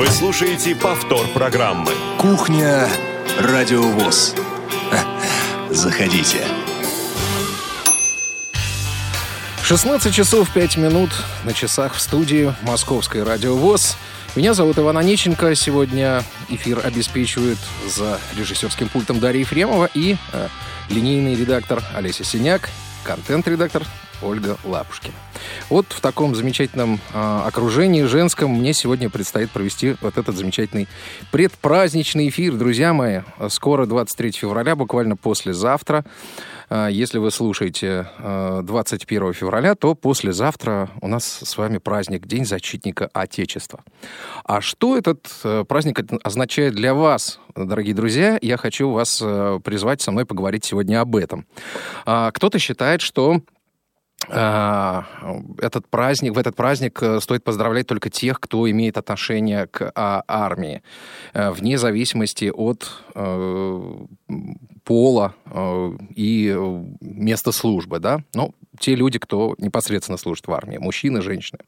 Вы слушаете повтор программы. Кухня Радиовоз. Заходите. 16 часов 5 минут на часах в студии Московской радиовоз. Меня зовут Иван Онищенко. Сегодня эфир обеспечивают за режиссерским пультом Дарья Ефремова и э, линейный редактор Олеся Синяк, контент-редактор Ольга Лапушкина. Вот в таком замечательном э, окружении женском мне сегодня предстоит провести вот этот замечательный предпраздничный эфир. Друзья мои, скоро 23 февраля, буквально послезавтра. Э, если вы слушаете э, 21 февраля, то послезавтра у нас с вами праздник День защитника Отечества. А что этот э, праздник означает для вас, дорогие друзья? Я хочу вас э, призвать со мной поговорить сегодня об этом. Э, кто-то считает, что а, этот праздник, в этот праздник э, стоит поздравлять только тех, кто имеет отношение к а, армии, э, вне зависимости от э, пола э, и места службы, да, ну, те люди, кто непосредственно служит в армии, мужчины, женщины.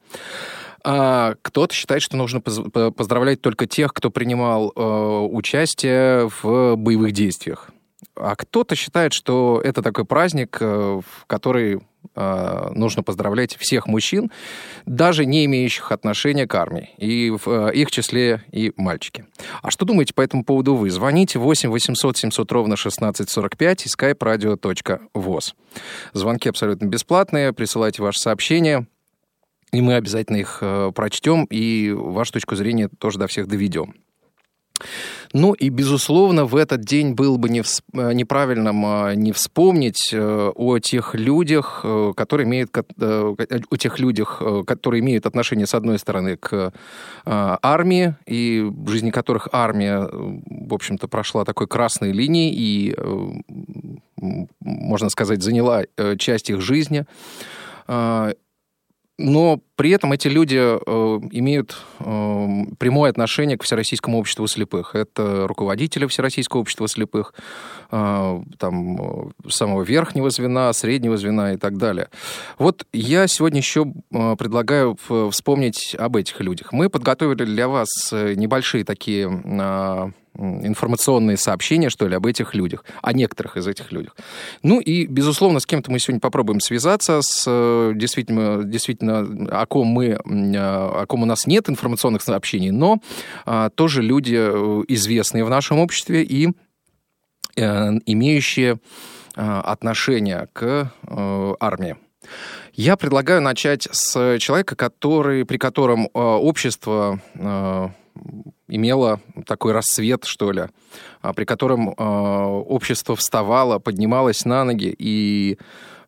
А кто-то считает, что нужно поздравлять только тех, кто принимал э, участие в боевых действиях. А кто-то считает, что это такой праздник, э, в который э, нужно поздравлять всех мужчин, даже не имеющих отношения к армии, и в э, их числе и мальчики. А что думаете по этому поводу вы? Звоните 8 800 700 ровно 1645 и skype-radio.voz. Звонки абсолютно бесплатные, присылайте ваши сообщения, и мы обязательно их прочтем, и вашу точку зрения тоже до всех доведем. Ну и, безусловно, в этот день было бы не. Э, неправильным а, не вспомнить э, о тех людях, э, которые имеют, о тех людях, которые имеют отношение, с одной стороны, к армии, и в жизни которых армия, в общем-то, прошла такой красной линией и, можно сказать, заняла часть их жизни но при этом эти люди э, имеют э, прямое отношение к Всероссийскому обществу слепых. Это руководители Всероссийского общества слепых, э, там, э, самого верхнего звена, среднего звена и так далее. Вот я сегодня еще э, предлагаю вспомнить об этих людях. Мы подготовили для вас э, небольшие такие информационные сообщения, что ли, об этих людях, о некоторых из этих людях. Ну и, безусловно, с кем-то мы сегодня попробуем связаться, с э, действительно, действительно о ком мы, э, о ком у нас нет информационных сообщений, но а, тоже люди э, известные в нашем обществе и имеющие отношение к армии. Я предлагаю начать с человека, который, при котором общество имела такой рассвет, что ли, а, при котором э, общество вставало, поднималось на ноги и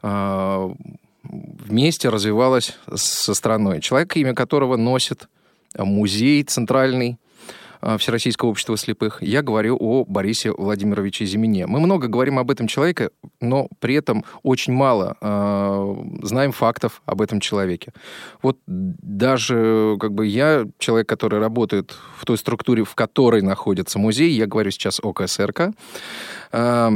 э, вместе развивалось со страной. Человек, имя которого носит музей центральный а, Всероссийского общества слепых, я говорю о Борисе Владимировиче Зимине. Мы много говорим об этом человеке, но при этом очень мало э, знаем фактов об этом человеке. Вот даже как бы я, человек, который работает в той структуре, в которой находится музей, я говорю сейчас о КСРК, э,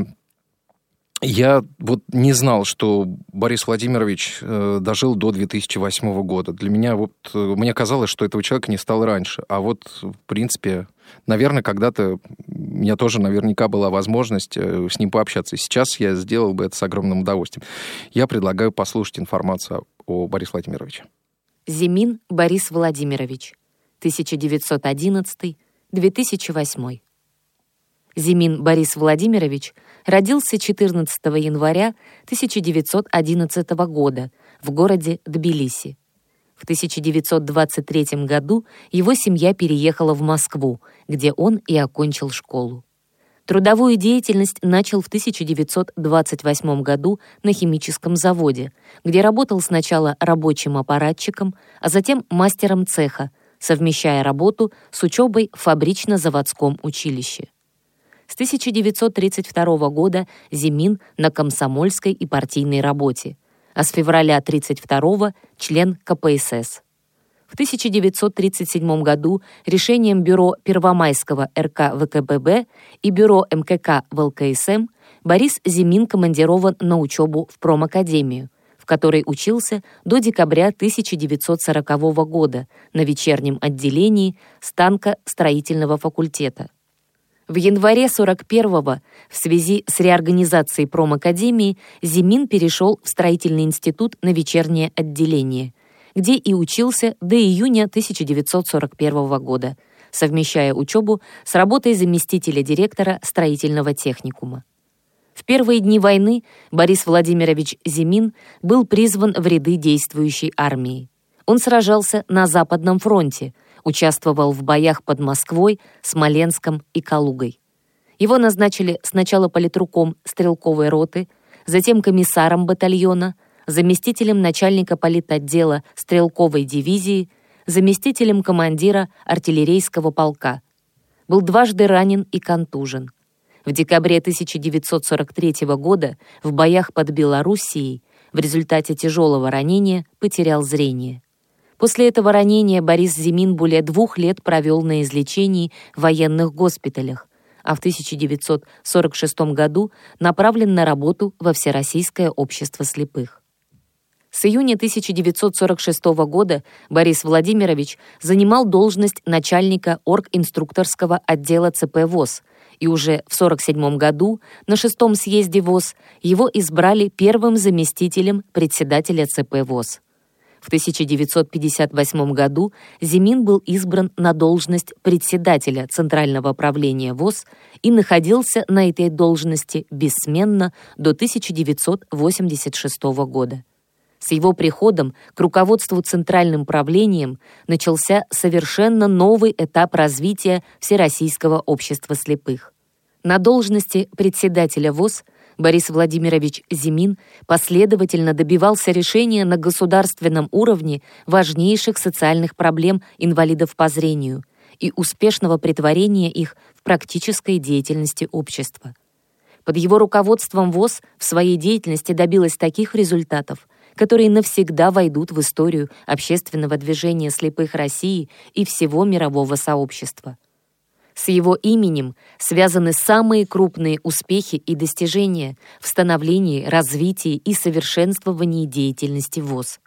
я вот не знал, что Борис Владимирович э, дожил до 2008 года. Для меня вот, э, мне казалось, что этого человека не стало раньше. А вот, в принципе, наверное, когда-то у меня тоже наверняка была возможность э, с ним пообщаться. И сейчас я сделал бы это с огромным удовольствием. Я предлагаю послушать информацию о Борисе Владимировиче. Зимин Борис Владимирович, 1911-2008. Зимин Борис Владимирович родился 14 января 1911 года в городе Тбилиси. В 1923 году его семья переехала в Москву, где он и окончил школу. Трудовую деятельность начал в 1928 году на химическом заводе, где работал сначала рабочим аппаратчиком, а затем мастером цеха, совмещая работу с учебой в фабрично-заводском училище. С 1932 года Зимин на комсомольской и партийной работе, а с февраля 1932 член КПСС. В 1937 году решением Бюро Первомайского РК ВКББ и Бюро МКК в ЛКСМ Борис Зимин командирован на учебу в промакадемию, в которой учился до декабря 1940 года на вечернем отделении станка строительного факультета. В январе 41-го в связи с реорганизацией промакадемии Зимин перешел в строительный институт на вечернее отделение, где и учился до июня 1941 года, совмещая учебу с работой заместителя директора строительного техникума. В первые дни войны Борис Владимирович Зимин был призван в ряды действующей армии. Он сражался на Западном фронте – участвовал в боях под Москвой, Смоленском и Калугой. Его назначили сначала политруком стрелковой роты, затем комиссаром батальона, заместителем начальника политотдела стрелковой дивизии, заместителем командира артиллерийского полка. Был дважды ранен и контужен. В декабре 1943 года в боях под Белоруссией в результате тяжелого ранения потерял зрение. После этого ранения Борис Зимин более двух лет провел на излечении в военных госпиталях, а в 1946 году направлен на работу во Всероссийское общество слепых. С июня 1946 года Борис Владимирович занимал должность начальника оргинструкторского отдела ЦП ВОЗ, и уже в 1947 году на шестом съезде ВОЗ его избрали первым заместителем председателя ЦП ВОЗ. В 1958 году Зимин был избран на должность председателя Центрального правления ВОЗ и находился на этой должности бессменно до 1986 года. С его приходом к руководству Центральным правлением начался совершенно новый этап развития Всероссийского общества слепых. На должности председателя ВОЗ – Борис Владимирович Зимин последовательно добивался решения на государственном уровне важнейших социальных проблем инвалидов по зрению и успешного притворения их в практической деятельности общества. Под его руководством ВОЗ в своей деятельности добилась таких результатов, которые навсегда войдут в историю общественного движения слепых России и всего мирового сообщества. С его именем связаны самые крупные успехи и достижения в становлении, развитии и совершенствовании деятельности ВОЗ.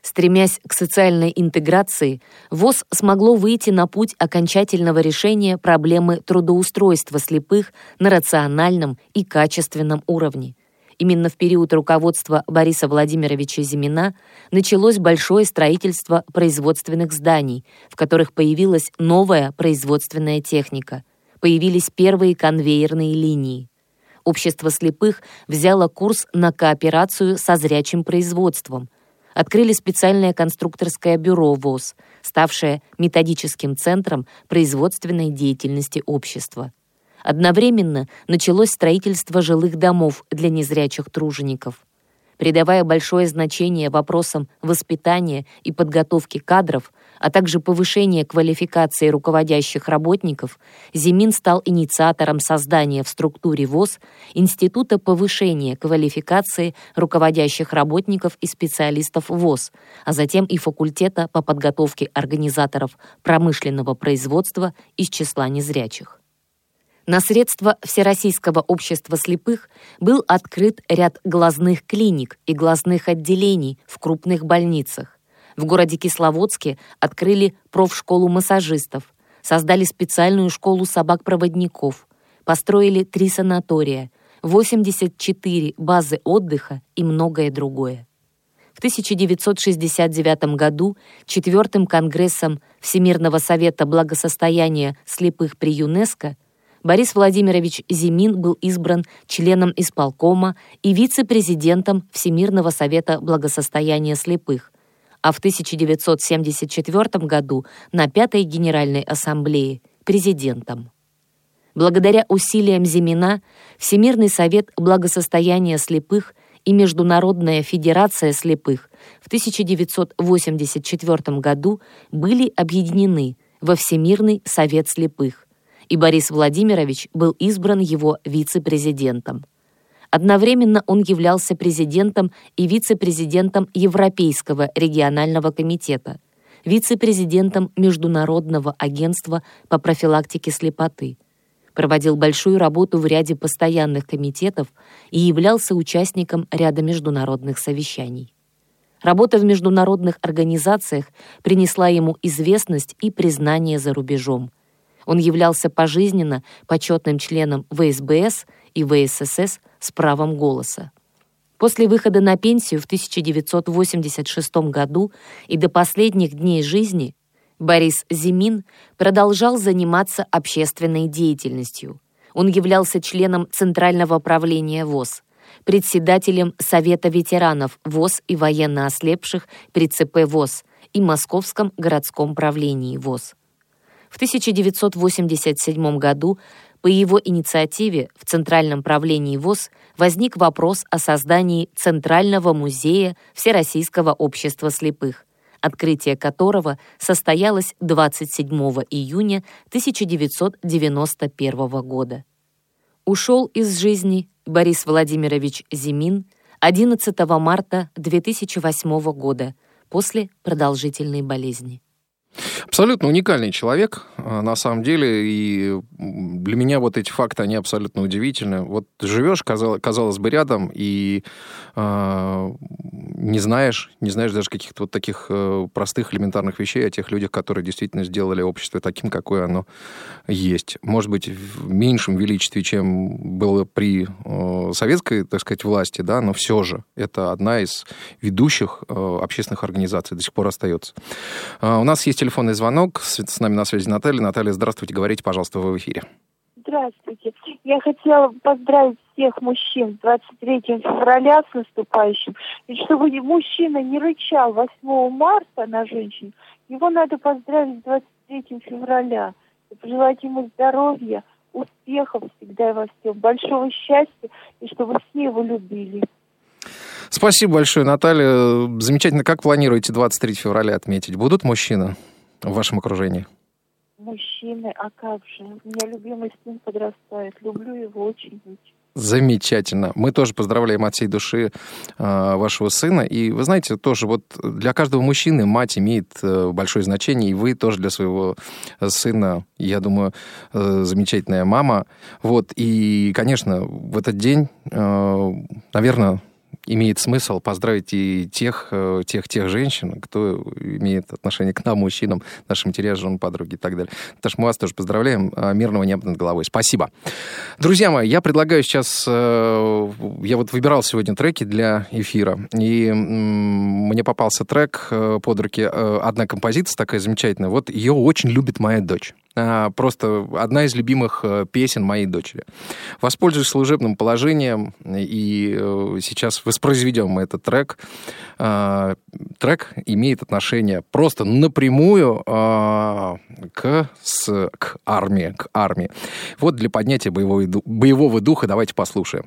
Стремясь к социальной интеграции, ВОЗ смогло выйти на путь окончательного решения проблемы трудоустройства слепых на рациональном и качественном уровне – Именно в период руководства Бориса Владимировича Зимина началось большое строительство производственных зданий, в которых появилась новая производственная техника. Появились первые конвейерные линии. Общество слепых взяло курс на кооперацию со зрячим производством. Открыли специальное конструкторское бюро ВОЗ, ставшее методическим центром производственной деятельности общества. Одновременно началось строительство жилых домов для незрячих тружеников. Придавая большое значение вопросам воспитания и подготовки кадров, а также повышения квалификации руководящих работников, Зимин стал инициатором создания в структуре ВОЗ Института повышения квалификации руководящих работников и специалистов ВОЗ, а затем и факультета по подготовке организаторов промышленного производства из числа незрячих. На средства Всероссийского общества слепых был открыт ряд глазных клиник и глазных отделений в крупных больницах. В городе Кисловодске открыли профшколу массажистов, создали специальную школу собак-проводников, построили три санатория, 84 базы отдыха и многое другое. В 1969 году четвертым конгрессом Всемирного совета благосостояния слепых при ЮНЕСКО Борис Владимирович Зимин был избран членом исполкома и вице-президентом Всемирного совета благосостояния слепых, а в 1974 году на Пятой Генеральной Ассамблее президентом. Благодаря усилиям Зимина Всемирный совет благосостояния слепых и Международная федерация слепых в 1984 году были объединены во Всемирный совет слепых, и Борис Владимирович был избран его вице-президентом. Одновременно он являлся президентом и вице-президентом Европейского регионального комитета, вице-президентом Международного агентства по профилактике слепоты, проводил большую работу в ряде постоянных комитетов и являлся участником ряда международных совещаний. Работа в международных организациях принесла ему известность и признание за рубежом. Он являлся пожизненно почетным членом ВСБС и ВССС с правом голоса. После выхода на пенсию в 1986 году и до последних дней жизни Борис Зимин продолжал заниматься общественной деятельностью. Он являлся членом Центрального правления ВОЗ, председателем Совета ветеранов ВОЗ и военно ослепших при ЦП ВОЗ и Московском городском правлении ВОЗ. В 1987 году по его инициативе в Центральном правлении ВОЗ возник вопрос о создании Центрального музея Всероссийского общества слепых, открытие которого состоялось 27 июня 1991 года. Ушел из жизни Борис Владимирович Зимин 11 марта 2008 года после продолжительной болезни. Абсолютно уникальный человек, а, на самом деле, и для меня вот эти факты, они абсолютно удивительны. Вот живешь, казалось, казалось бы, рядом, и э, не знаешь, не знаешь даже каких-то вот таких э, простых, элементарных вещей о тех людях, которые действительно сделали общество таким, какое оно есть. Может быть, в меньшем величестве, чем было при э, советской, так сказать, власти, да, но все же это одна из ведущих э, общественных организаций, до сих пор остается. Э, у нас есть телефонный звонок. С, с нами на связи Наталья. Наталья, здравствуйте. Говорите, пожалуйста, вы в эфире. Здравствуйте. Я хотела поздравить всех мужчин с 23 февраля с наступающим. И чтобы мужчина не рычал 8 марта на женщин, его надо поздравить с 23 февраля. И пожелать ему здоровья, успехов всегда и во всем, большого счастья, и чтобы все его любили. Спасибо большое, Наталья. Замечательно. Как планируете 23 февраля отметить? Будут мужчины? В вашем окружении? Мужчины, а как же? У меня любимый сын подрастает. Люблю его очень-очень. Замечательно. Мы тоже поздравляем от всей души э, вашего сына. И вы знаете, тоже вот для каждого мужчины мать имеет э, большое значение, и вы тоже для своего сына, я думаю, э, замечательная мама. Вот. И, конечно, в этот день, э, наверное, имеет смысл поздравить и тех, э, тех, тех женщин, кто имеет отношение к нам, мужчинам, нашим матерям, женам, подруги и так далее. Что мы вас тоже поздравляем. А, мирного неба над головой. Спасибо. Друзья мои, я предлагаю сейчас... Э, я вот выбирал сегодня треки для эфира, и мне попался трек э, под руки. Одна композиция такая замечательная. Вот ее очень любит моя дочь. А, просто одна из любимых э, песен моей дочери. Воспользуюсь служебным положением и э, сейчас воспроизведем этот трек. А, трек имеет отношение просто напрямую а, к, с, к армии, к армии. Вот для поднятия боевого, боевого духа давайте послушаем.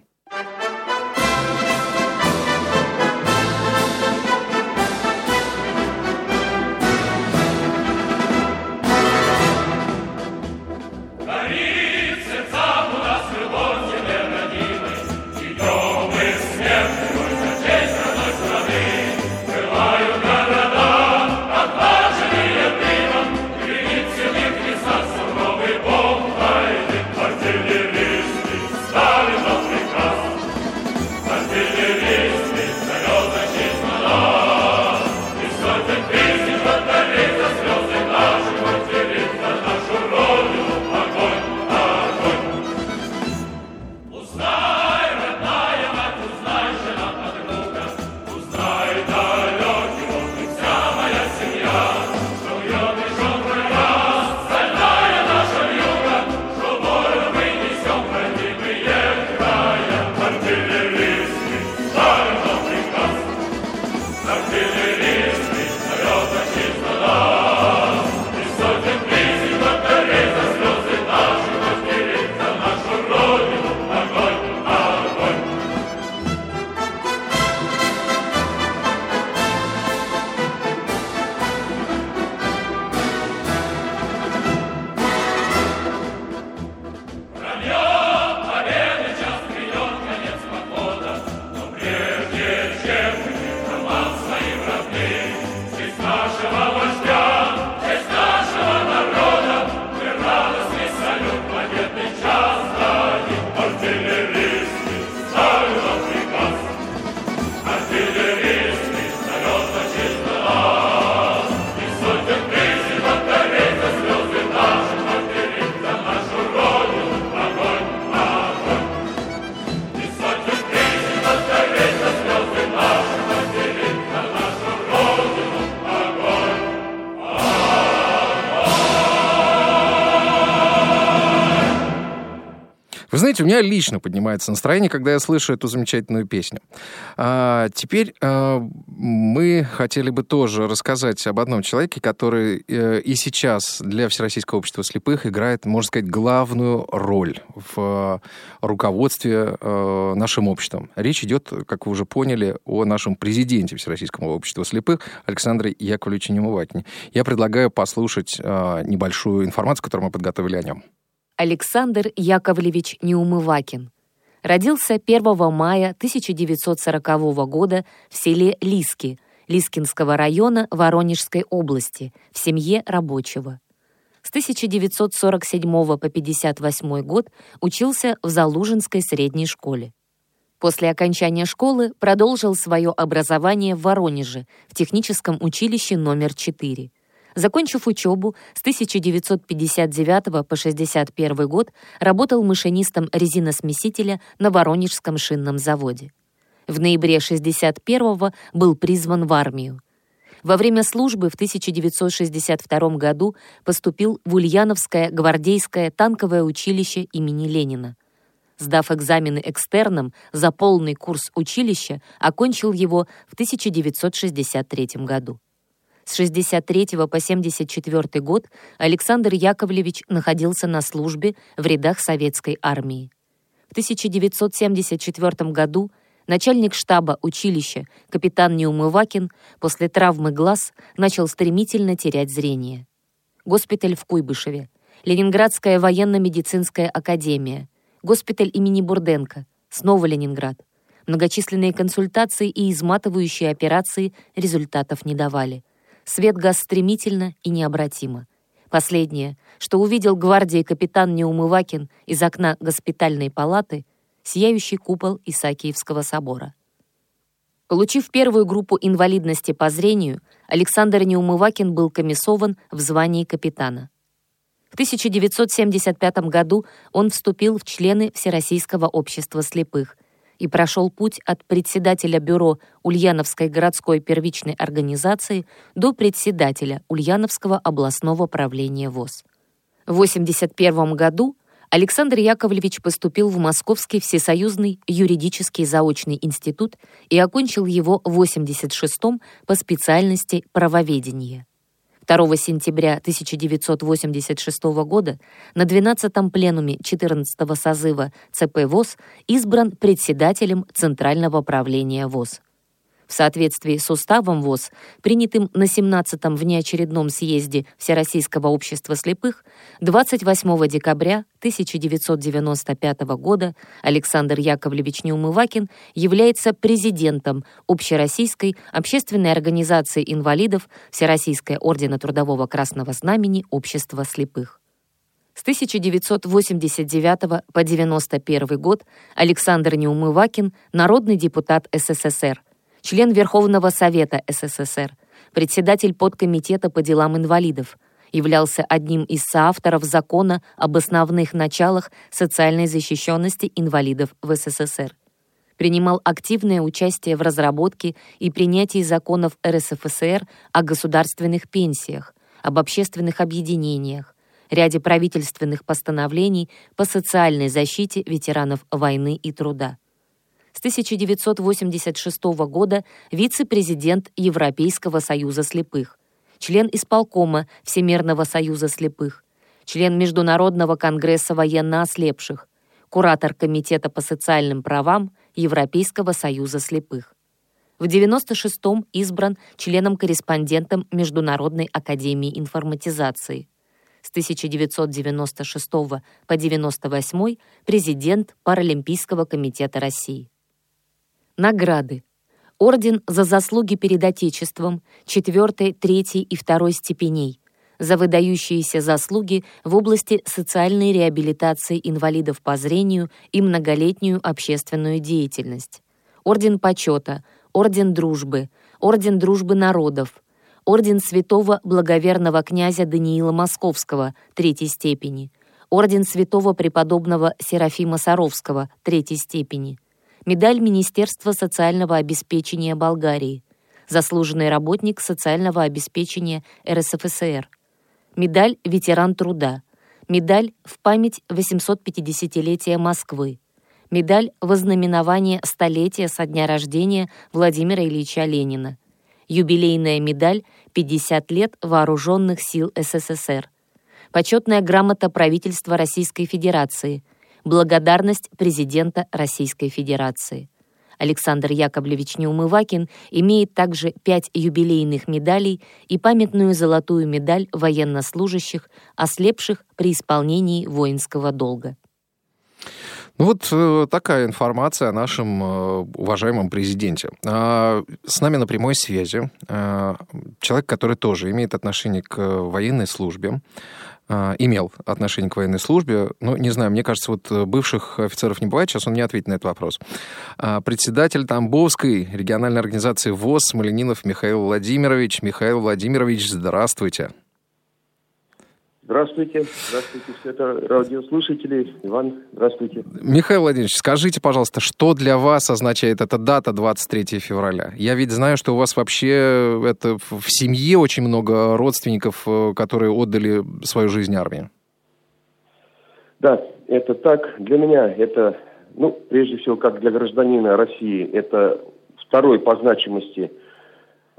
Знаете, у меня лично поднимается настроение, когда я слышу эту замечательную песню. А, теперь а, мы хотели бы тоже рассказать об одном человеке, который а, и сейчас для Всероссийского общества слепых играет, можно сказать, главную роль в а, руководстве а, нашим обществом. Речь идет, как вы уже поняли, о нашем президенте Всероссийского общества слепых Александре Яковлевиче Немывакине. Я предлагаю послушать а, небольшую информацию, которую мы подготовили о нем. Александр Яковлевич Неумывакин. Родился 1 мая 1940 года в селе Лиски, Лискинского района Воронежской области, в семье рабочего. С 1947 по 1958 год учился в Залужинской средней школе. После окончания школы продолжил свое образование в Воронеже, в техническом училище номер 4. Закончив учебу, с 1959 по 1961 год работал машинистом резиносмесителя на Воронежском шинном заводе. В ноябре 1961 был призван в армию. Во время службы в 1962 году поступил в Ульяновское гвардейское танковое училище имени Ленина. Сдав экзамены экстерном за полный курс училища, окончил его в 1963 году. С 63 по 74 год Александр Яковлевич находился на службе в рядах советской армии. В 1974 году начальник штаба училища капитан Неумывакин после травмы глаз начал стремительно терять зрение. Госпиталь в Куйбышеве, Ленинградская военно-медицинская академия, госпиталь имени Бурденко, снова Ленинград. Многочисленные консультации и изматывающие операции результатов не давали. Свет гас стремительно и необратимо. Последнее, что увидел гвардии капитан Неумывакин из окна госпитальной палаты, сияющий купол Исаакиевского собора. Получив первую группу инвалидности по зрению, Александр Неумывакин был комиссован в звании капитана. В 1975 году он вступил в члены Всероссийского общества слепых – и прошел путь от председателя бюро Ульяновской городской первичной организации до председателя Ульяновского областного правления ВОЗ. В 1981 году Александр Яковлевич поступил в Московский всесоюзный юридический заочный институт и окончил его в 1986 по специальности правоведение. 2 сентября 1986 года на 12-м пленуме 14-го созыва ЦП ВОЗ избран председателем Центрального правления ВОЗ в соответствии с уставом ВОЗ, принятым на 17-м внеочередном съезде Всероссийского общества слепых, 28 декабря 1995 года Александр Яковлевич Неумывакин является президентом Общероссийской общественной организации инвалидов Всероссийское ордена Трудового Красного Знамени Общества слепых. С 1989 по 1991 год Александр Неумывакин – народный депутат СССР, член Верховного Совета СССР, председатель подкомитета по делам инвалидов, являлся одним из соавторов закона об основных началах социальной защищенности инвалидов в СССР. Принимал активное участие в разработке и принятии законов РСФСР о государственных пенсиях, об общественных объединениях, ряде правительственных постановлений по социальной защите ветеранов войны и труда с 1986 года вице-президент Европейского союза слепых, член исполкома Всемирного союза слепых, член Международного конгресса военно-ослепших, куратор Комитета по социальным правам Европейского союза слепых. В 96-м избран членом-корреспондентом Международной академии информатизации. С 1996 по 1998 президент Паралимпийского комитета России. Награды. Орден за заслуги перед Отечеством 4, 3 и 2 степеней за выдающиеся заслуги в области социальной реабилитации инвалидов по зрению и многолетнюю общественную деятельность. Орден почета, Орден дружбы, Орден дружбы народов, Орден святого благоверного князя Даниила Московского третьей степени, Орден святого преподобного Серафима Саровского третьей степени – медаль Министерства социального обеспечения Болгарии, заслуженный работник социального обеспечения РСФСР, медаль «Ветеран труда», Медаль в память 850-летия Москвы. Медаль в ознаменование столетия со дня рождения Владимира Ильича Ленина. Юбилейная медаль 50 лет Вооруженных сил СССР. Почетная грамота правительства Российской Федерации. Благодарность президента Российской Федерации. Александр Яковлевич Неумывакин имеет также пять юбилейных медалей и памятную золотую медаль военнослужащих, ослепших при исполнении воинского долга. Ну вот э, такая информация о нашем э, уважаемом президенте. А, с нами на прямой связи э, человек, который тоже имеет отношение к военной службе. А, имел отношение к военной службе. Ну, не знаю, мне кажется, вот э, бывших офицеров не бывает, сейчас он не ответит на этот вопрос. А, председатель Тамбовской региональной организации ВОЗ Смоленинов Михаил Владимирович. Михаил Владимирович, здравствуйте. Здравствуйте. Здравствуйте, все это радиослушатели. Иван, здравствуйте. Михаил Владимирович, скажите, пожалуйста, что для вас означает эта дата 23 февраля? Я ведь знаю, что у вас вообще это в семье очень много родственников, э, которые отдали свою жизнь армии. Да, это так. Для меня это, ну, прежде всего, как для гражданина России, это второй по значимости –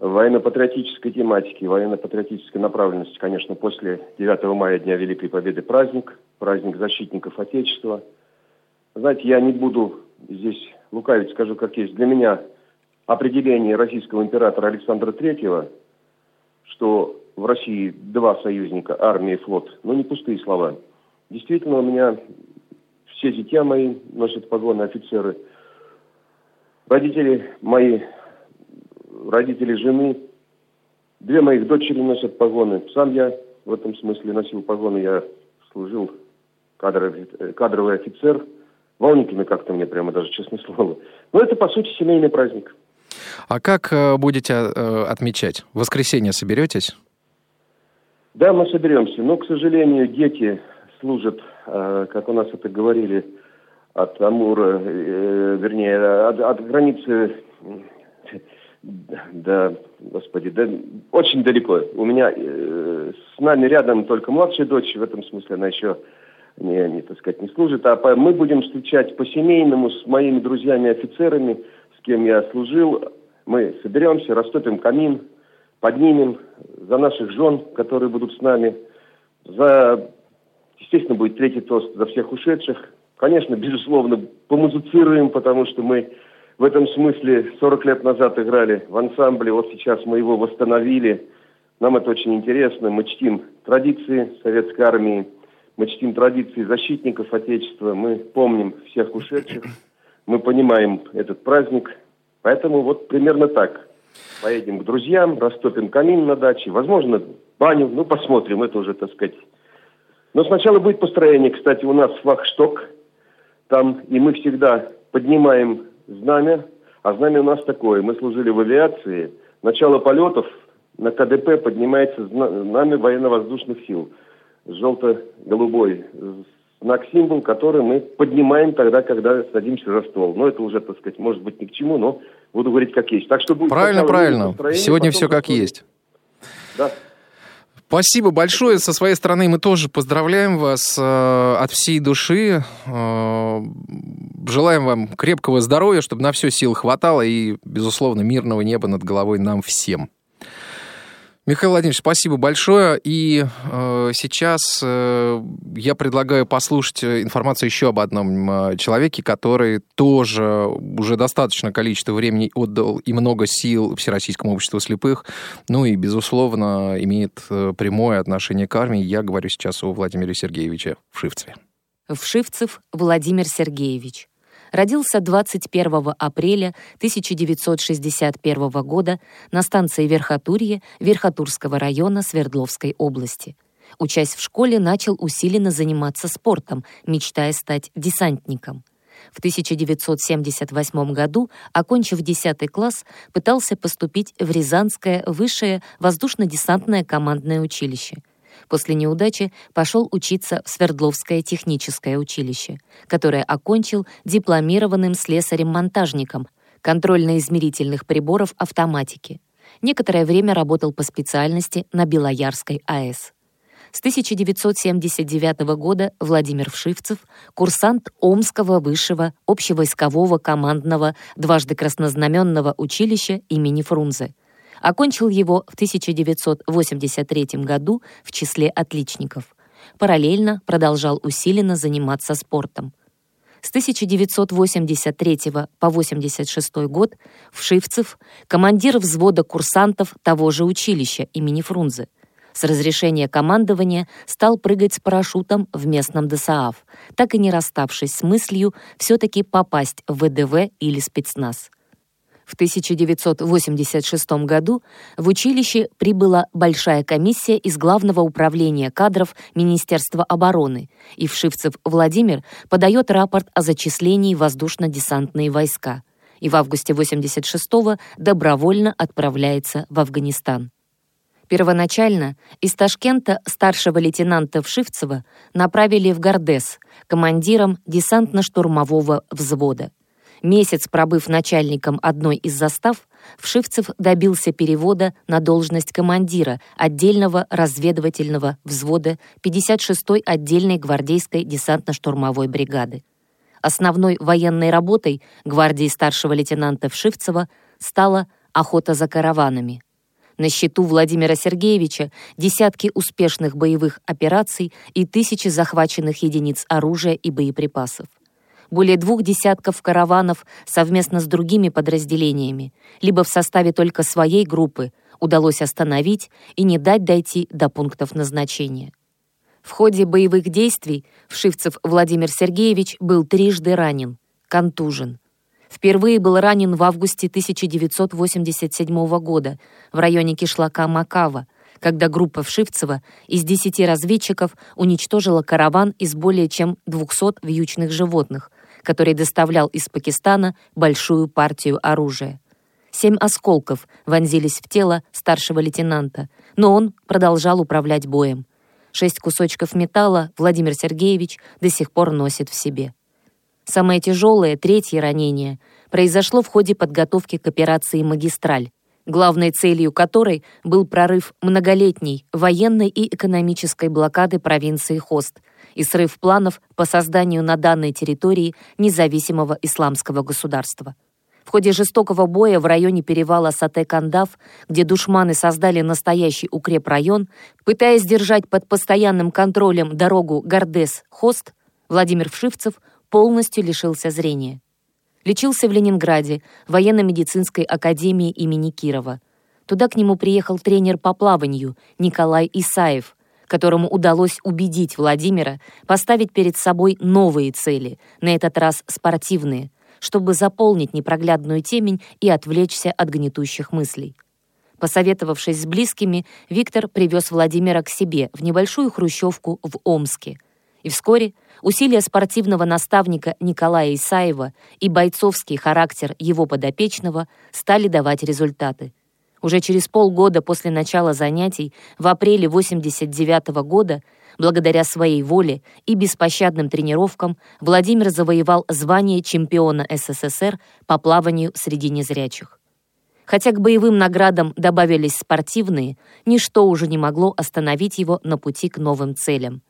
военно-патриотической тематики, военно-патриотической направленности, конечно, после 9 мая, Дня Великой Победы, праздник, праздник защитников Отечества. Знаете, я не буду здесь лукавить, скажу как есть. Для меня определение российского императора Александра Третьего, что в России два союзника, армия и флот, ну не пустые слова. Действительно, у меня все зятья мои носят погоны офицеры. Родители мои родители жены. Две моих дочери носят погоны. Сам я в этом смысле носил погоны. Я служил кадровый, э, кадровый офицер. Волнительно как-то мне прямо даже, честное слово. Но это, по сути, семейный праздник. А как э, будете э, отмечать? В воскресенье соберетесь? Да, мы соберемся. Но, к сожалению, дети служат, как у нас это говорили, от Амура, вернее, от, от границы да, господи, да, очень далеко. У меня э, с нами рядом только младшая дочь, в этом смысле она еще не, не так сказать, не служит. А по, мы будем встречать по-семейному с моими друзьями-офицерами, с кем я служил. Мы соберемся, растопим камин, поднимем за наших жен, которые будут с нами, за, естественно, будет третий тост за всех ушедших. Конечно, безусловно, помузицируем, потому что мы в этом смысле 40 лет назад играли в ансамбле, вот сейчас мы его восстановили. Нам это очень интересно. Мы чтим традиции советской армии, мы чтим традиции защитников Отечества, мы помним всех ушедших, мы понимаем этот праздник. Поэтому вот примерно так. Поедем к друзьям, растопим камин на даче, возможно, баню, ну посмотрим, это уже, так сказать. Но сначала будет построение. Кстати, у нас флагшток там, и мы всегда поднимаем знамя, а знамя у нас такое. Мы служили в авиации. Начало полетов на КДП поднимается знамя военно-воздушных сил. Желто-голубой знак-символ, который мы поднимаем тогда, когда садимся за стол. Но это уже, так сказать, может быть ни к чему, но буду говорить как есть. Так что будет правильно, правильно. Сегодня все как есть. Да. Спасибо большое. Со своей стороны мы тоже поздравляем вас э, от всей души. Э, желаем вам крепкого здоровья, чтобы на все сил хватало и, безусловно, мирного неба над головой нам всем. Михаил Владимирович, спасибо большое. И э, сейчас э, я предлагаю послушать информацию еще об одном э, человеке, который тоже уже достаточно количество времени отдал и много сил Всероссийскому обществу слепых, ну и, безусловно, имеет э, прямое отношение к армии. Я говорю сейчас о Владимире Сергеевиче Вшивцеве. Вшивцев Владимир Сергеевич родился 21 апреля 1961 года на станции Верхотурье Верхотурского района Свердловской области. Учась в школе, начал усиленно заниматься спортом, мечтая стать десантником. В 1978 году, окончив 10 класс, пытался поступить в Рязанское высшее воздушно-десантное командное училище – После неудачи пошел учиться в Свердловское техническое училище, которое окончил дипломированным слесарем-монтажником контрольно-измерительных приборов автоматики. Некоторое время работал по специальности на Белоярской АЭС. С 1979 года Владимир Вшивцев — курсант Омского высшего общевойскового командного дважды краснознаменного училища имени Фрунзе. Окончил его в 1983 году в числе отличников. Параллельно продолжал усиленно заниматься спортом. С 1983 по 1986 год Вшивцев — командир взвода курсантов того же училища имени Фрунзе — с разрешения командования стал прыгать с парашютом в местном ДСААФ, так и не расставшись с мыслью все-таки попасть в ВДВ или спецназ. В 1986 году в училище прибыла большая комиссия из Главного управления кадров Министерства обороны, и Вшивцев Владимир подает рапорт о зачислении воздушно-десантные войска и в августе 86-го добровольно отправляется в Афганистан. Первоначально из Ташкента старшего лейтенанта Вшивцева направили в Гордес командиром десантно-штурмового взвода. Месяц пробыв начальником одной из застав, Вшивцев добился перевода на должность командира отдельного разведывательного взвода 56-й отдельной гвардейской десантно-штурмовой бригады. Основной военной работой гвардии старшего лейтенанта Вшивцева стала охота за караванами – на счету Владимира Сергеевича десятки успешных боевых операций и тысячи захваченных единиц оружия и боеприпасов. Более двух десятков караванов совместно с другими подразделениями, либо в составе только своей группы, удалось остановить и не дать дойти до пунктов назначения. В ходе боевых действий Вшивцев Владимир Сергеевич был трижды ранен, контужен, Впервые был ранен в августе 1987 года в районе кишлака Макава, когда группа Вшивцева из 10 разведчиков уничтожила караван из более чем 200 вьючных животных, который доставлял из Пакистана большую партию оружия. Семь осколков вонзились в тело старшего лейтенанта, но он продолжал управлять боем. Шесть кусочков металла Владимир Сергеевич до сих пор носит в себе. Самое тяжелое, третье ранение, произошло в ходе подготовки к операции «Магистраль», главной целью которой был прорыв многолетней военной и экономической блокады провинции Хост и срыв планов по созданию на данной территории независимого исламского государства. В ходе жестокого боя в районе перевала Сате-Кандав, где душманы создали настоящий укрепрайон, пытаясь держать под постоянным контролем дорогу Гардес-Хост, Владимир Вшивцев полностью лишился зрения. Лечился в Ленинграде, в военно-медицинской академии имени Кирова. Туда к нему приехал тренер по плаванию Николай Исаев, которому удалось убедить Владимира поставить перед собой новые цели, на этот раз спортивные, чтобы заполнить непроглядную темень и отвлечься от гнетущих мыслей. Посоветовавшись с близкими, Виктор привез Владимира к себе в небольшую хрущевку в Омске. И вскоре Усилия спортивного наставника Николая Исаева и бойцовский характер его подопечного стали давать результаты. Уже через полгода после начала занятий, в апреле 89 -го года, благодаря своей воле и беспощадным тренировкам, Владимир завоевал звание чемпиона СССР по плаванию среди незрячих. Хотя к боевым наградам добавились спортивные, ничто уже не могло остановить его на пути к новым целям.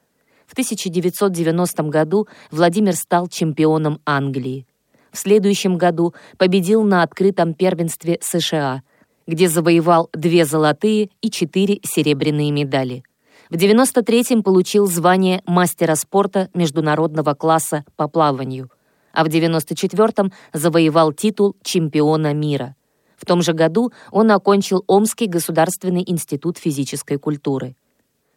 В 1990 году Владимир стал чемпионом Англии. В следующем году победил на открытом первенстве США, где завоевал две золотые и четыре серебряные медали. В 93-м получил звание мастера спорта международного класса по плаванию, а в 94-м завоевал титул чемпиона мира. В том же году он окончил Омский государственный институт физической культуры.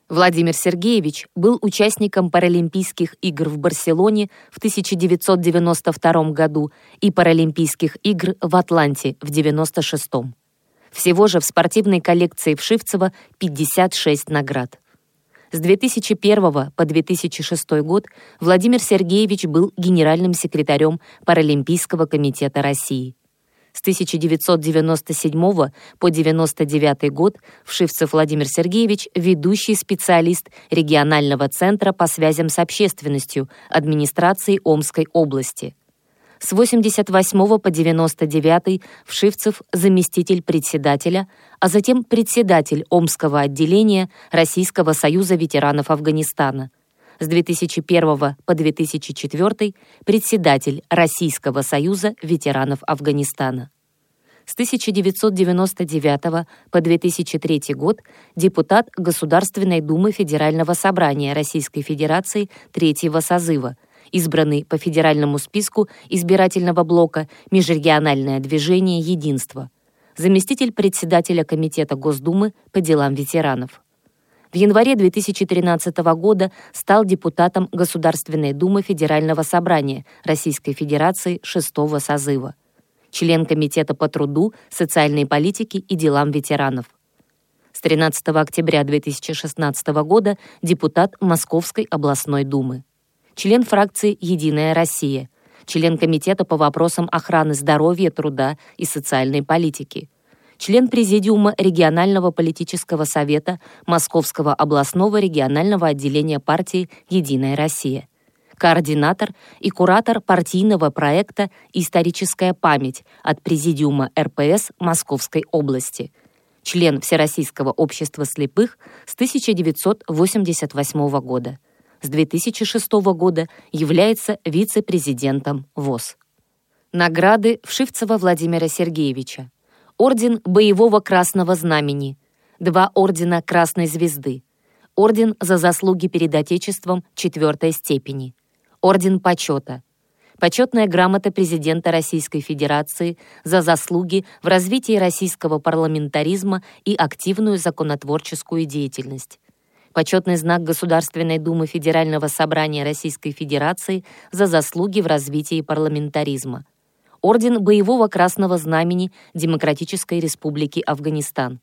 Владимир Сергеевич был участником Паралимпийских игр в Барселоне в 1992 году и Паралимпийских игр в Атланте в 1996. Всего же в спортивной коллекции Вшивцева 56 наград. С 2001 по 2006 год Владимир Сергеевич был генеральным секретарем Паралимпийского комитета России. С 1997 по 1999 год Вшивцев Владимир Сергеевич – ведущий специалист регионального центра по связям с общественностью администрации Омской области. С 88 по 99 Вшивцев заместитель председателя, а затем председатель Омского отделения Российского союза ветеранов Афганистана. С 2001 по 2004 председатель Российского союза ветеранов Афганистана. С 1999 по 2003 год депутат Государственной Думы Федерального собрания Российской Федерации третьего созыва – избранный по федеральному списку избирательного блока «Межрегиональное движение Единство», заместитель председателя Комитета Госдумы по делам ветеранов. В январе 2013 года стал депутатом Государственной Думы Федерального собрания Российской Федерации шестого созыва, член Комитета по труду, социальной политике и делам ветеранов. С 13 октября 2016 года депутат Московской областной думы член фракции «Единая Россия», член Комитета по вопросам охраны здоровья, труда и социальной политики, член Президиума регионального политического совета Московского областного регионального отделения партии «Единая Россия», координатор и куратор партийного проекта «Историческая память» от Президиума РПС Московской области, член Всероссийского общества слепых с 1988 года с 2006 года является вице-президентом ВОЗ. Награды Вшивцева Владимира Сергеевича. Орден Боевого Красного Знамени. Два ордена Красной Звезды. Орден за заслуги перед Отечеством четвертой степени. Орден почета. Почетная грамота президента Российской Федерации за заслуги в развитии российского парламентаризма и активную законотворческую деятельность почетный знак Государственной Думы Федерального собрания Российской Федерации за заслуги в развитии парламентаризма, Орден Боевого Красного Знамени Демократической Республики Афганистан,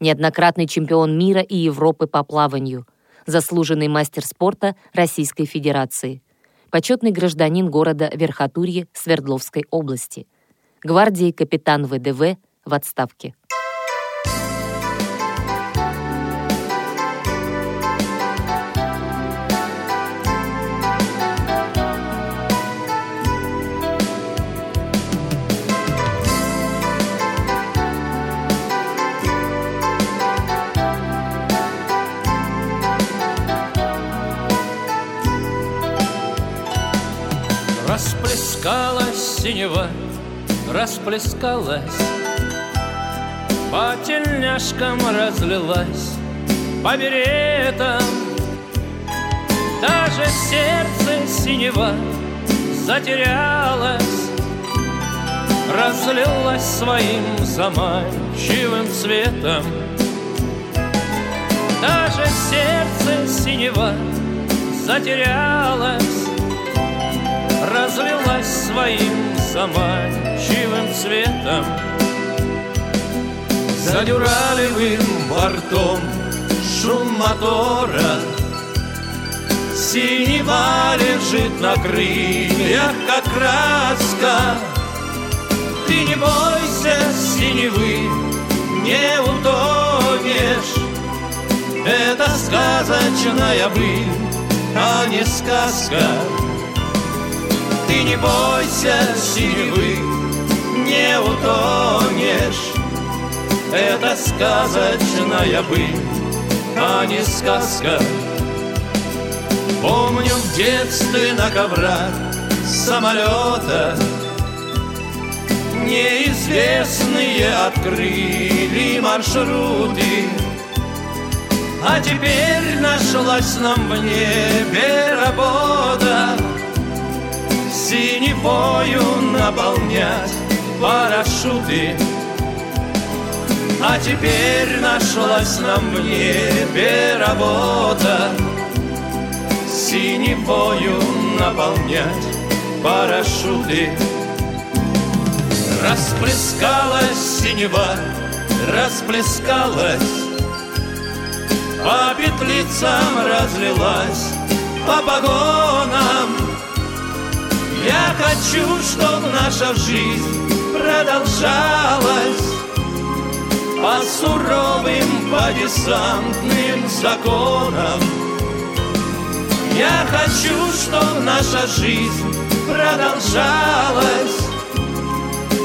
неоднократный чемпион мира и Европы по плаванию, заслуженный мастер спорта Российской Федерации, почетный гражданин города Верхотурье Свердловской области, гвардии капитан ВДВ в отставке. Синева, расплескалась. По тельняшкам разлилась, по беретам. Даже сердце синева затерялось Разлилась своим заманчивым цветом. Даже сердце синева затерялось разлилась своим заманчивым цветом. За дюралевым бортом шум мотора, Синева лежит на крыльях, как краска. Ты не бойся синевы, не утонешь. Это сказочная быль, а не сказка. Ты не бойся синевы, не утонешь. Это сказочная быль, а не сказка. Помню в детстве на коврах самолета Неизвестные открыли маршруты А теперь нашлась нам в небе работа синевою наполнять парашюты. А теперь нашлась нам в небе работа Синевою наполнять парашюты. Расплескалась синева, расплескалась. По петлицам разлилась, по погонам я хочу, чтоб наша жизнь продолжалась По суровым, по десантным законам. Я хочу, чтоб наша жизнь продолжалась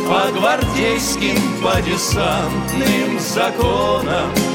По гвардейским, по десантным законам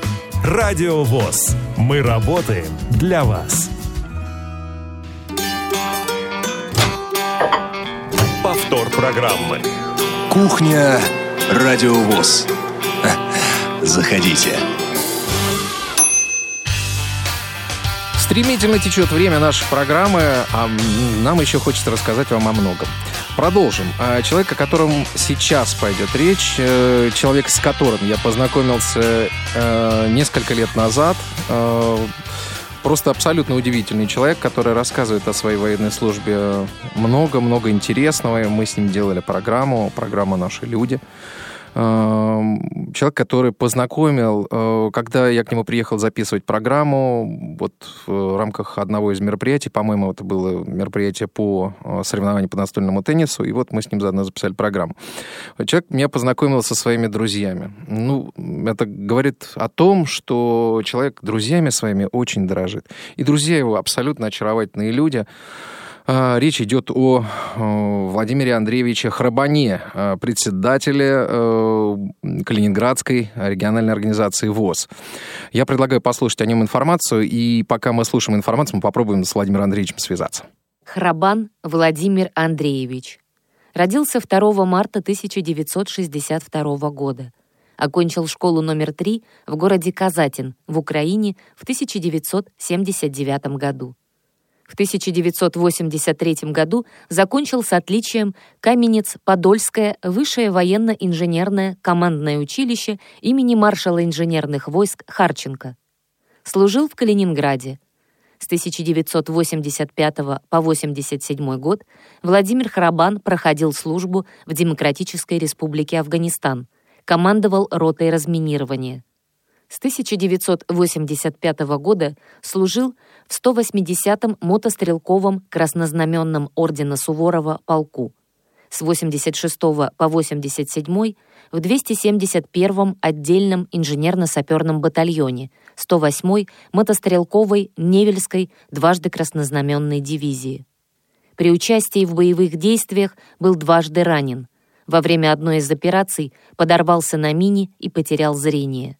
Радио ВОЗ. Мы работаем для вас. Повтор программы. Кухня Радиовоз. Заходите. Стремительно течет время нашей программы, а нам еще хочется рассказать вам о многом. Продолжим. А, человек, о котором сейчас пойдет речь, э, человек, с которым я познакомился э, несколько лет назад, э, просто абсолютно удивительный человек, который рассказывает о своей военной службе много-много интересного. Мы с ним делали программу, программу «Наши люди». Эм, человек, который познакомил, э, когда я к нему приехал записывать программу, вот в рамках одного из мероприятий, по-моему, это было мероприятие по э, соревнованию по настольному теннису, и вот мы с ним заодно записали программу. Человек меня познакомил со своими друзьями. Ну, это говорит о том, что человек друзьями своими очень дорожит. И друзья его абсолютно очаровательные люди. А, речь идет о Владимире Андреевиче Храбане, а, председателе э, Калининградской региональной организации ВОЗ. Я предлагаю послушать о нем информацию, и пока мы слушаем информацию, мы попробуем с Владимиром Андреевичем связаться. Храбан Владимир Андреевич. Родился 2 марта 1962 года. Окончил школу номер 3 в городе Казатин в Украине в 1979 году. В 1983 году закончил с отличием Каменец-Подольское высшее военно-инженерное командное училище имени маршала инженерных войск Харченко. Служил в Калининграде. С 1985 по 1987 год Владимир Харабан проходил службу в Демократической Республике Афганистан, командовал ротой разминирования. С 1985 года служил в 180-м мотострелковом краснознаменном ордена Суворова полку. С 86 по 87 в 271-м отдельном инженерно-саперном батальоне 108-й мотострелковой Невельской дважды краснознаменной дивизии. При участии в боевых действиях был дважды ранен. Во время одной из операций подорвался на мине и потерял зрение.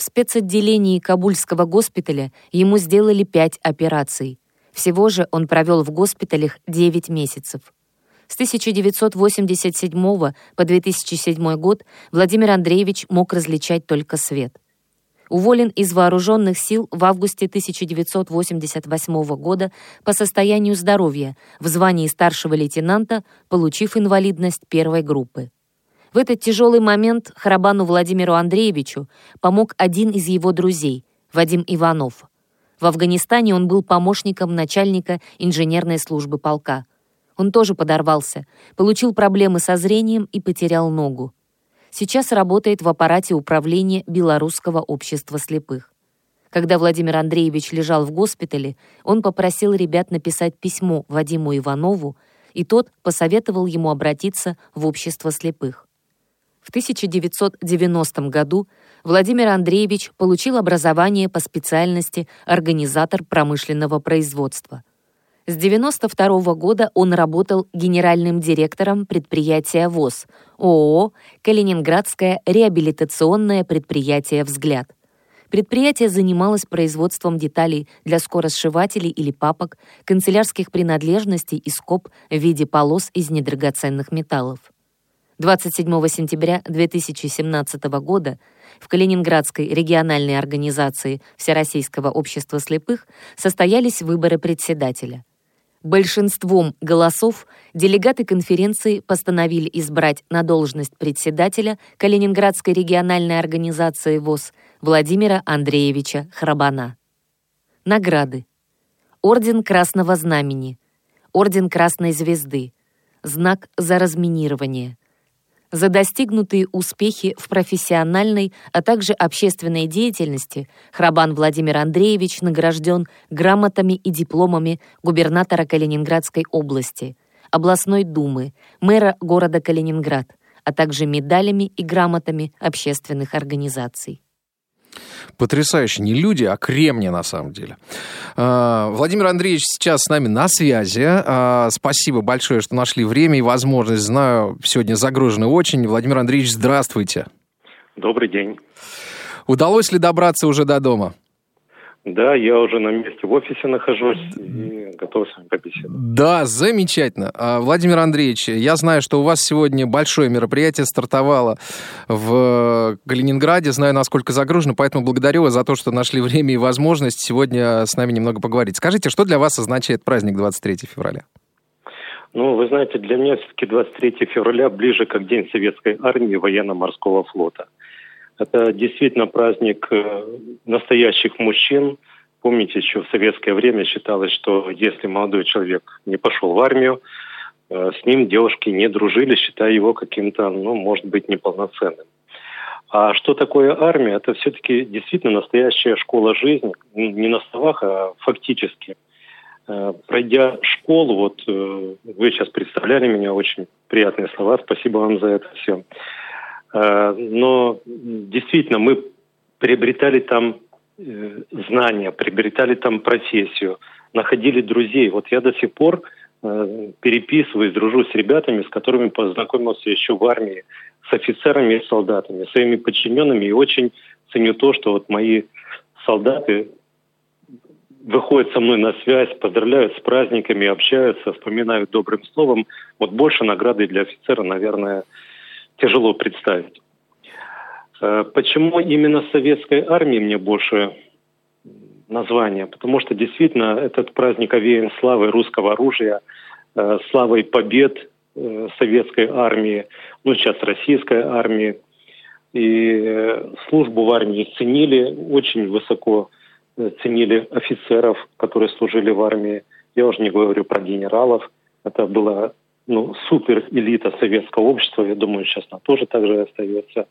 В спецотделении Кабульского госпиталя ему сделали пять операций. Всего же он провел в госпиталях 9 месяцев. С 1987 по 2007 год Владимир Андреевич мог различать только свет. Уволен из вооруженных сил в августе 1988 года по состоянию здоровья в звании старшего лейтенанта, получив инвалидность первой группы. В этот тяжелый момент Харабану Владимиру Андреевичу помог один из его друзей, Вадим Иванов. В Афганистане он был помощником начальника инженерной службы полка. Он тоже подорвался, получил проблемы со зрением и потерял ногу. Сейчас работает в аппарате управления Белорусского общества слепых. Когда Владимир Андреевич лежал в госпитале, он попросил ребят написать письмо Вадиму Иванову, и тот посоветовал ему обратиться в общество слепых. В 1990 году Владимир Андреевич получил образование по специальности организатор промышленного производства. С 1992 года он работал генеральным директором предприятия ВОЗ, ООО «Калининградское реабилитационное предприятие «Взгляд». Предприятие занималось производством деталей для скоросшивателей или папок, канцелярских принадлежностей и скоб в виде полос из недрагоценных металлов. 27 сентября 2017 года в Калининградской региональной организации Всероссийского общества слепых состоялись выборы председателя. Большинством голосов делегаты конференции постановили избрать на должность председателя Калининградской региональной организации ВОЗ Владимира Андреевича Храбана. Награды. Орден Красного Знамени, Орден Красной Звезды, Знак за разминирование, за достигнутые успехи в профессиональной, а также общественной деятельности Храбан Владимир Андреевич награжден грамотами и дипломами губернатора Калининградской области, областной думы, мэра города Калининград, а также медалями и грамотами общественных организаций. Потрясающе. Не люди, а кремни на самом деле. А, Владимир Андреевич сейчас с нами на связи. А, спасибо большое, что нашли время и возможность. Знаю, сегодня загружены очень. Владимир Андреевич, здравствуйте. Добрый день. Удалось ли добраться уже до дома? Да, я уже на месте в офисе нахожусь и готов с вами побеседовать. Да, замечательно. А, Владимир Андреевич, я знаю, что у вас сегодня большое мероприятие стартовало в Калининграде. Знаю, насколько загружено, поэтому благодарю вас за то, что нашли время и возможность сегодня с нами немного поговорить. Скажите, что для вас означает праздник 23 февраля? Ну, вы знаете, для меня все-таки 23 февраля ближе как День Советской Армии Военно-Морского флота – это действительно праздник э, настоящих мужчин. Помните, еще в советское время считалось, что если молодой человек не пошел в армию, э, с ним девушки не дружили, считая его каким-то, ну, может быть, неполноценным. А что такое армия? Это все-таки действительно настоящая школа жизни, не на словах, а фактически. Э, пройдя школу, вот вы сейчас представляли меня, очень приятные слова, спасибо вам за это все. Э, но действительно мы приобретали там э, знания, приобретали там профессию, находили друзей. Вот я до сих пор э, переписываюсь, дружу с ребятами, с которыми познакомился еще в армии, с офицерами и солдатами, своими подчиненными. И очень ценю то, что вот мои солдаты выходят со мной на связь, поздравляют с праздниками, общаются, вспоминают добрым словом. Вот больше награды для офицера, наверное, тяжело представить. Э, почему именно советской армии мне больше название? Потому что действительно этот праздник овеян славой русского оружия, э, славой побед э, советской армии, ну сейчас российской армии. И службу в армии ценили, очень высоко ценили офицеров, которые служили в армии. Я уже не говорю про генералов. Это было ну, супер элита советского общества, я думаю, сейчас она тоже так же остается.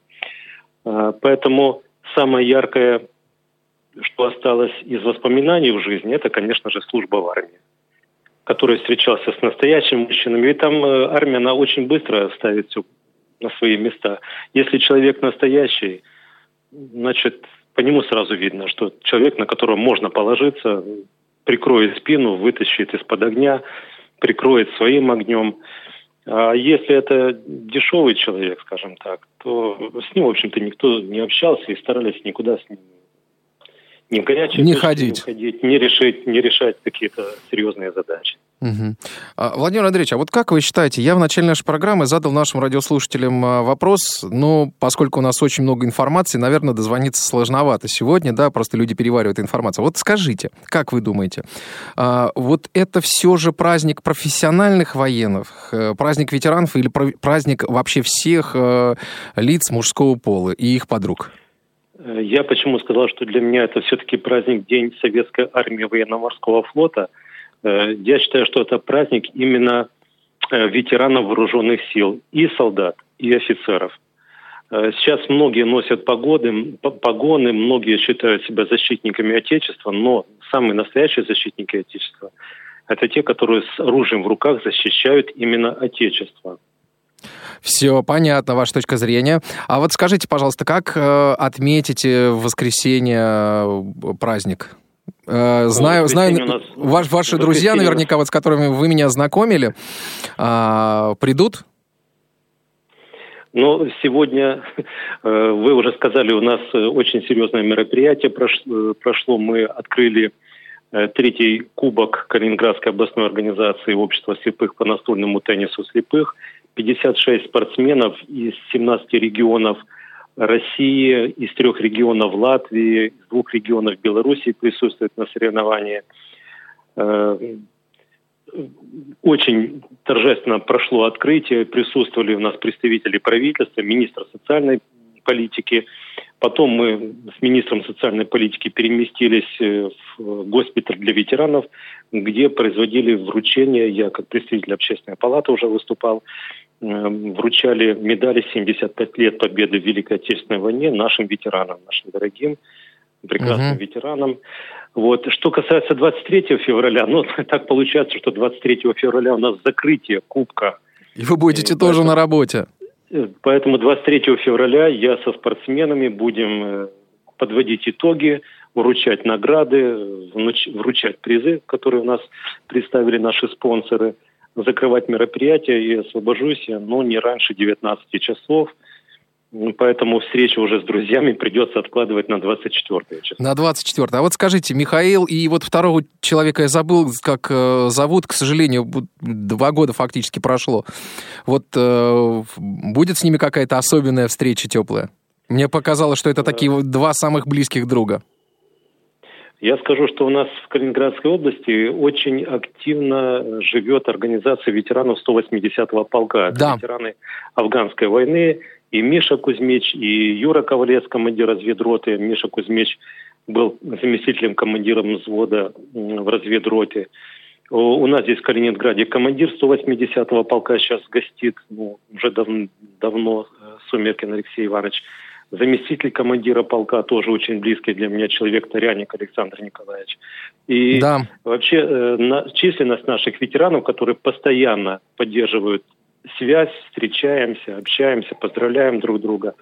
А, поэтому самое яркое, что осталось из воспоминаний в жизни, это, конечно же, служба в армии, который встречался с настоящими мужчинами. И там э, армия, она очень быстро ставит все на свои места. Если человек настоящий, значит, по нему сразу видно, что человек, на которого можно положиться, прикроет спину, вытащит из-под огня, прикроет своим огнем. А если это дешевый человек, скажем так, то с ним, в общем-то, никто не общался и старались никуда с ним не в горячие не ходить. не ходить, не решить, не решать какие-то серьезные задачи. Угу. Владимир Андреевич, а вот как вы считаете, я в начале нашей программы задал нашим радиослушателям а, вопрос, но поскольку у нас очень много информации, наверное, дозвониться сложновато сегодня, да, просто люди переваривают информацию. Вот скажите, как вы думаете, а, вот это все же праздник профессиональных военных, э, праздник ветеранов или праздник вообще всех э, лиц мужского пола и их подруг? Э, я почему сказал, что для меня это все-таки праздник День Советской армии военно-морского флота. Э, я считаю, что это праздник именно э, ветеранов вооруженных сил, и солдат, и офицеров. Сейчас многие носят погоды, погоны, многие считают себя защитниками Отечества, но самые настоящие защитники Отечества – это те, которые с оружием в руках защищают именно Отечество. Все понятно, ваша точка зрения. А вот скажите, пожалуйста, как э, отметите в воскресенье э, праздник? Э, знаю, знаю, ваш, ваши друзья, наверняка, вот с которыми вы меня знакомили, э, придут? Ну, сегодня, э, вы уже сказали, у нас очень серьезное мероприятие прошло. Мы открыли третий кубок Калининградской областной организации общества слепых по настольному теннису слепых – 56 спортсменов из 17 регионов России, из трех регионов Латвии, из двух регионов Белоруссии присутствуют на соревновании. Э, очень торжественно прошло открытие, присутствовали у нас представители правительства, министр социальной политики. Потом мы с министром социальной политики переместились э, в госпиталь для ветеранов, где производили вручение, я как представитель общественной палаты уже выступал, э, вручали медали 75 лет победы в Великой Отечественной войне нашим ветеранам, нашим дорогим прекрасным угу. ветеранам. Вот. Что касается 23 февраля, ну, так получается, что 23 февраля у нас закрытие Кубка. И вы будете и тоже поэтому, на работе. Э, поэтому 23 февраля я со спортсменами будем э, подводить итоги, вручать награды, вручать призы, которые у нас представили наши спонсоры, закрывать мероприятия. И освобожусь, но не раньше 19 часов – ну, поэтому встречу уже с друзьями придется откладывать на 24 число. На 24 А вот скажите, Михаил, и вот второго человека я забыл, как э, зовут, к сожалению, два года фактически прошло. Вот э, будет с ними какая-то особенная встреча теплая? Мне показалось, что это такие два самых близких друга. Я скажу, что у нас в Калининградской области очень активно живет организация ветеранов 180-го полка. Да. ветераны афганской войны, и Миша Кузьмич, и Юра Ковалец, командир разведроты. Миша Кузьмич был заместителем командира взвода в разведроте. У нас здесь в Калининграде командир 180-го полка сейчас гостит, ну, уже дав давно, э, Сумеркин Алексей Иванович. Заместитель командира полка тоже очень близкий для меня человек Таряник Александр Николаевич. И да. вообще э, на, численность наших ветеранов, которые постоянно поддерживают связь, встречаемся, общаемся, поздравляем друг друга.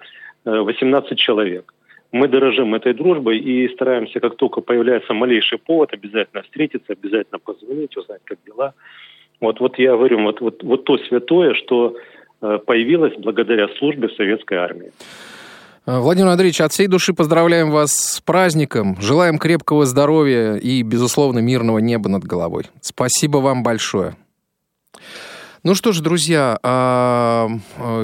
18 э, человек. Мы дорожим этой дружбой и стараемся, как только появляется малейший повод, обязательно встретиться, обязательно позвонить, узнать, как дела. Вот, вот я говорю, вот, вот, вот то святое, что э, появилось благодаря службе в советской армии. Э, Владимир Андреевич, от всей души поздравляем вас с праздником. Желаем крепкого здоровья и, безусловно, мирного неба над головой. Спасибо вам большое. Ну что ж, друзья, а,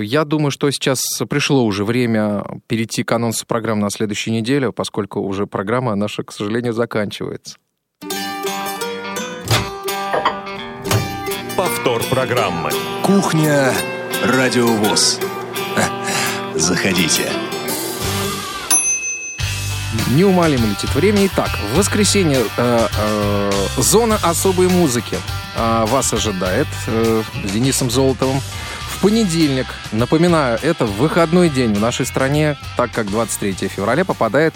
я думаю, что сейчас пришло уже время перейти к анонсу программы на следующую неделю, поскольку уже программа наша, к сожалению, заканчивается. Повтор программы. Кухня Радиовоз. Заходите. Неумолимо летит время. Итак, в воскресенье э, э, зона особой музыки э, вас ожидает э, с Денисом Золотовым. В понедельник, напоминаю, это выходной день в нашей стране, так как 23 февраля попадает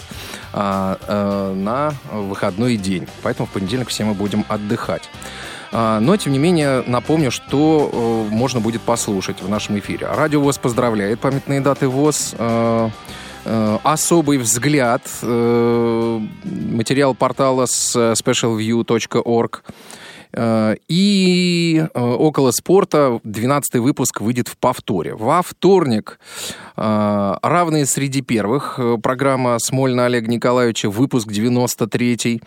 э, э, на выходной день. Поэтому в понедельник все мы будем отдыхать. А, но, тем не менее, напомню, что э, можно будет послушать в нашем эфире. Радио ВОЗ поздравляет памятные даты ВОЗ. Э, особый взгляд. Э, материал портала с specialview.org. Э, и около спорта 12 выпуск выйдет в повторе. Во вторник «Равные среди первых» программа Смольна Олега Николаевича, выпуск 93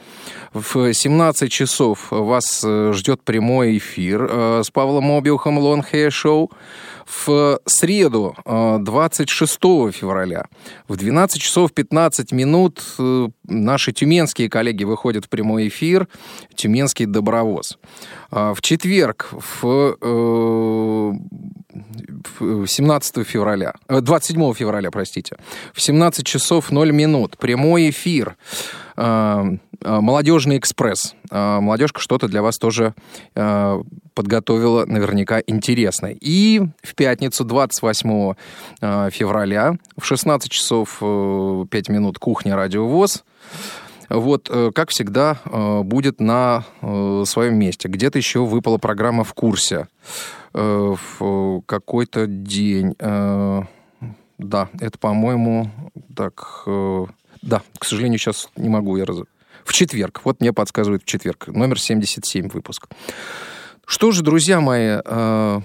В 17 часов вас ждет прямой эфир с Павлом Обиухом «Лонхея Шоу». В среду, 26 э, февраля, в 12 часов 15 минут э, наши тюменские коллеги выходят в прямой эфир «Тюменский добровоз». А в четверг, в 17 э, февраля, 27 февраля, простите, в 17 часов 0 минут прямой эфир «Молодежный экспресс». Молодежка что-то для вас тоже подготовила наверняка интересное. И в пятницу, 28 э, февраля, в 16 часов 5 э, минут кухня «Радио ВОЗ». Вот, э, как всегда, будет на своем месте. Где-то еще выпала программа «В курсе». В какой-то день. Да, это, по-моему, так... Да, к сожалению, сейчас не могу я раз... В четверг. Вот мне подсказывает в четверг. Номер 77 выпуск. Что же, друзья мои, э,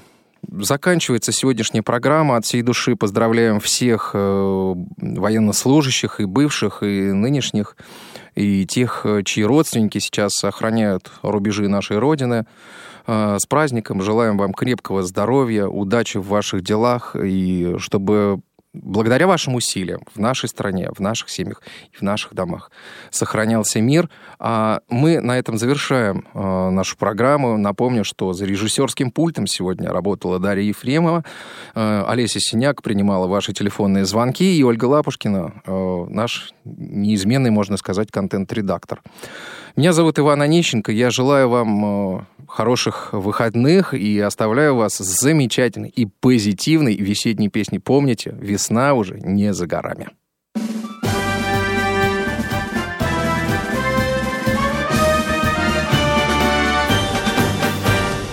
заканчивается сегодняшняя программа. От всей души поздравляем всех э, военнослужащих и бывших, и нынешних, и тех, э, чьи родственники сейчас охраняют рубежи нашей Родины. С праздником! Желаем вам крепкого здоровья, удачи в ваших делах, и чтобы благодаря вашим усилиям в нашей стране, в наших семьях и в наших домах сохранялся мир. А мы на этом завершаем э, нашу программу. Напомню, что за режиссерским пультом сегодня работала Дарья Ефремова, э, Олеся Синяк принимала ваши телефонные звонки, и Ольга Лапушкина, э, наш неизменный, можно сказать, контент-редактор. Меня зовут Иван Онищенко. Я желаю вам хороших выходных и оставляю вас с замечательной и позитивной весенней песней. Помните, весна уже не за горами.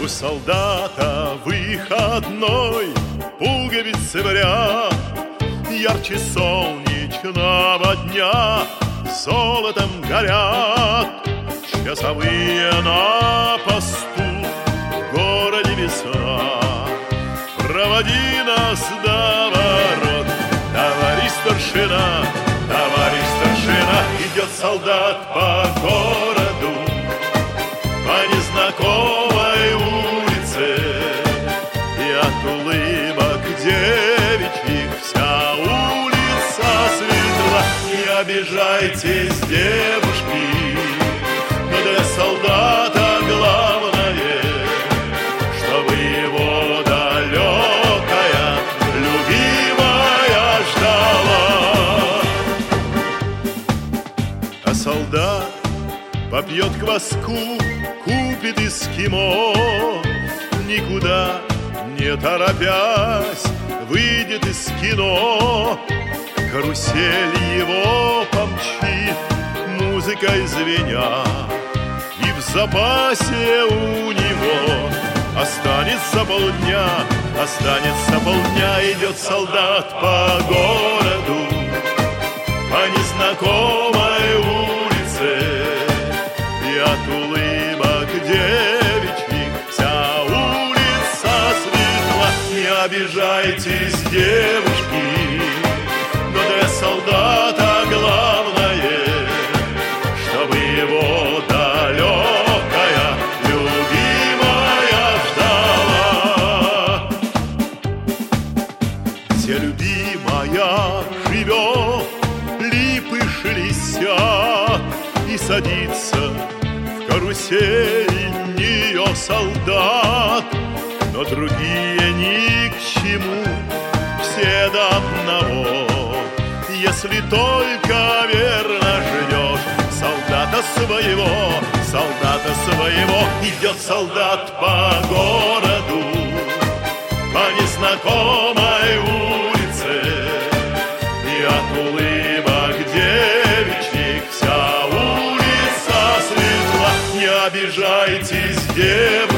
У солдата выходной пуговицы в ряд Ярче солнечного дня золотом горят Часовые на посту Проводи нас до ворот, товарищ старшина Товарищ старшина, идет солдат по городу По незнакомой улице. И от улыбок девичьих вся улица светла. Не обижайтесь, девушки попьет кваску, купит эскимо, Никуда не торопясь выйдет из кино. Карусель его помчит, музыкой звеня, И в запасе у него останется полдня, Останется полдня, идет солдат по городу, По незнакомой обижайтесь, девушки, но для солдата главное, чтобы его далекая любимая ждала. Где любимая живет, липы шелестят, И садится в карусель нее солдат, Но другие только верно ждешь солдата своего, солдата своего, идет солдат по городу, по незнакомой улице. И от улыбок девичьих вся улица светла Не обижайтесь, девушки,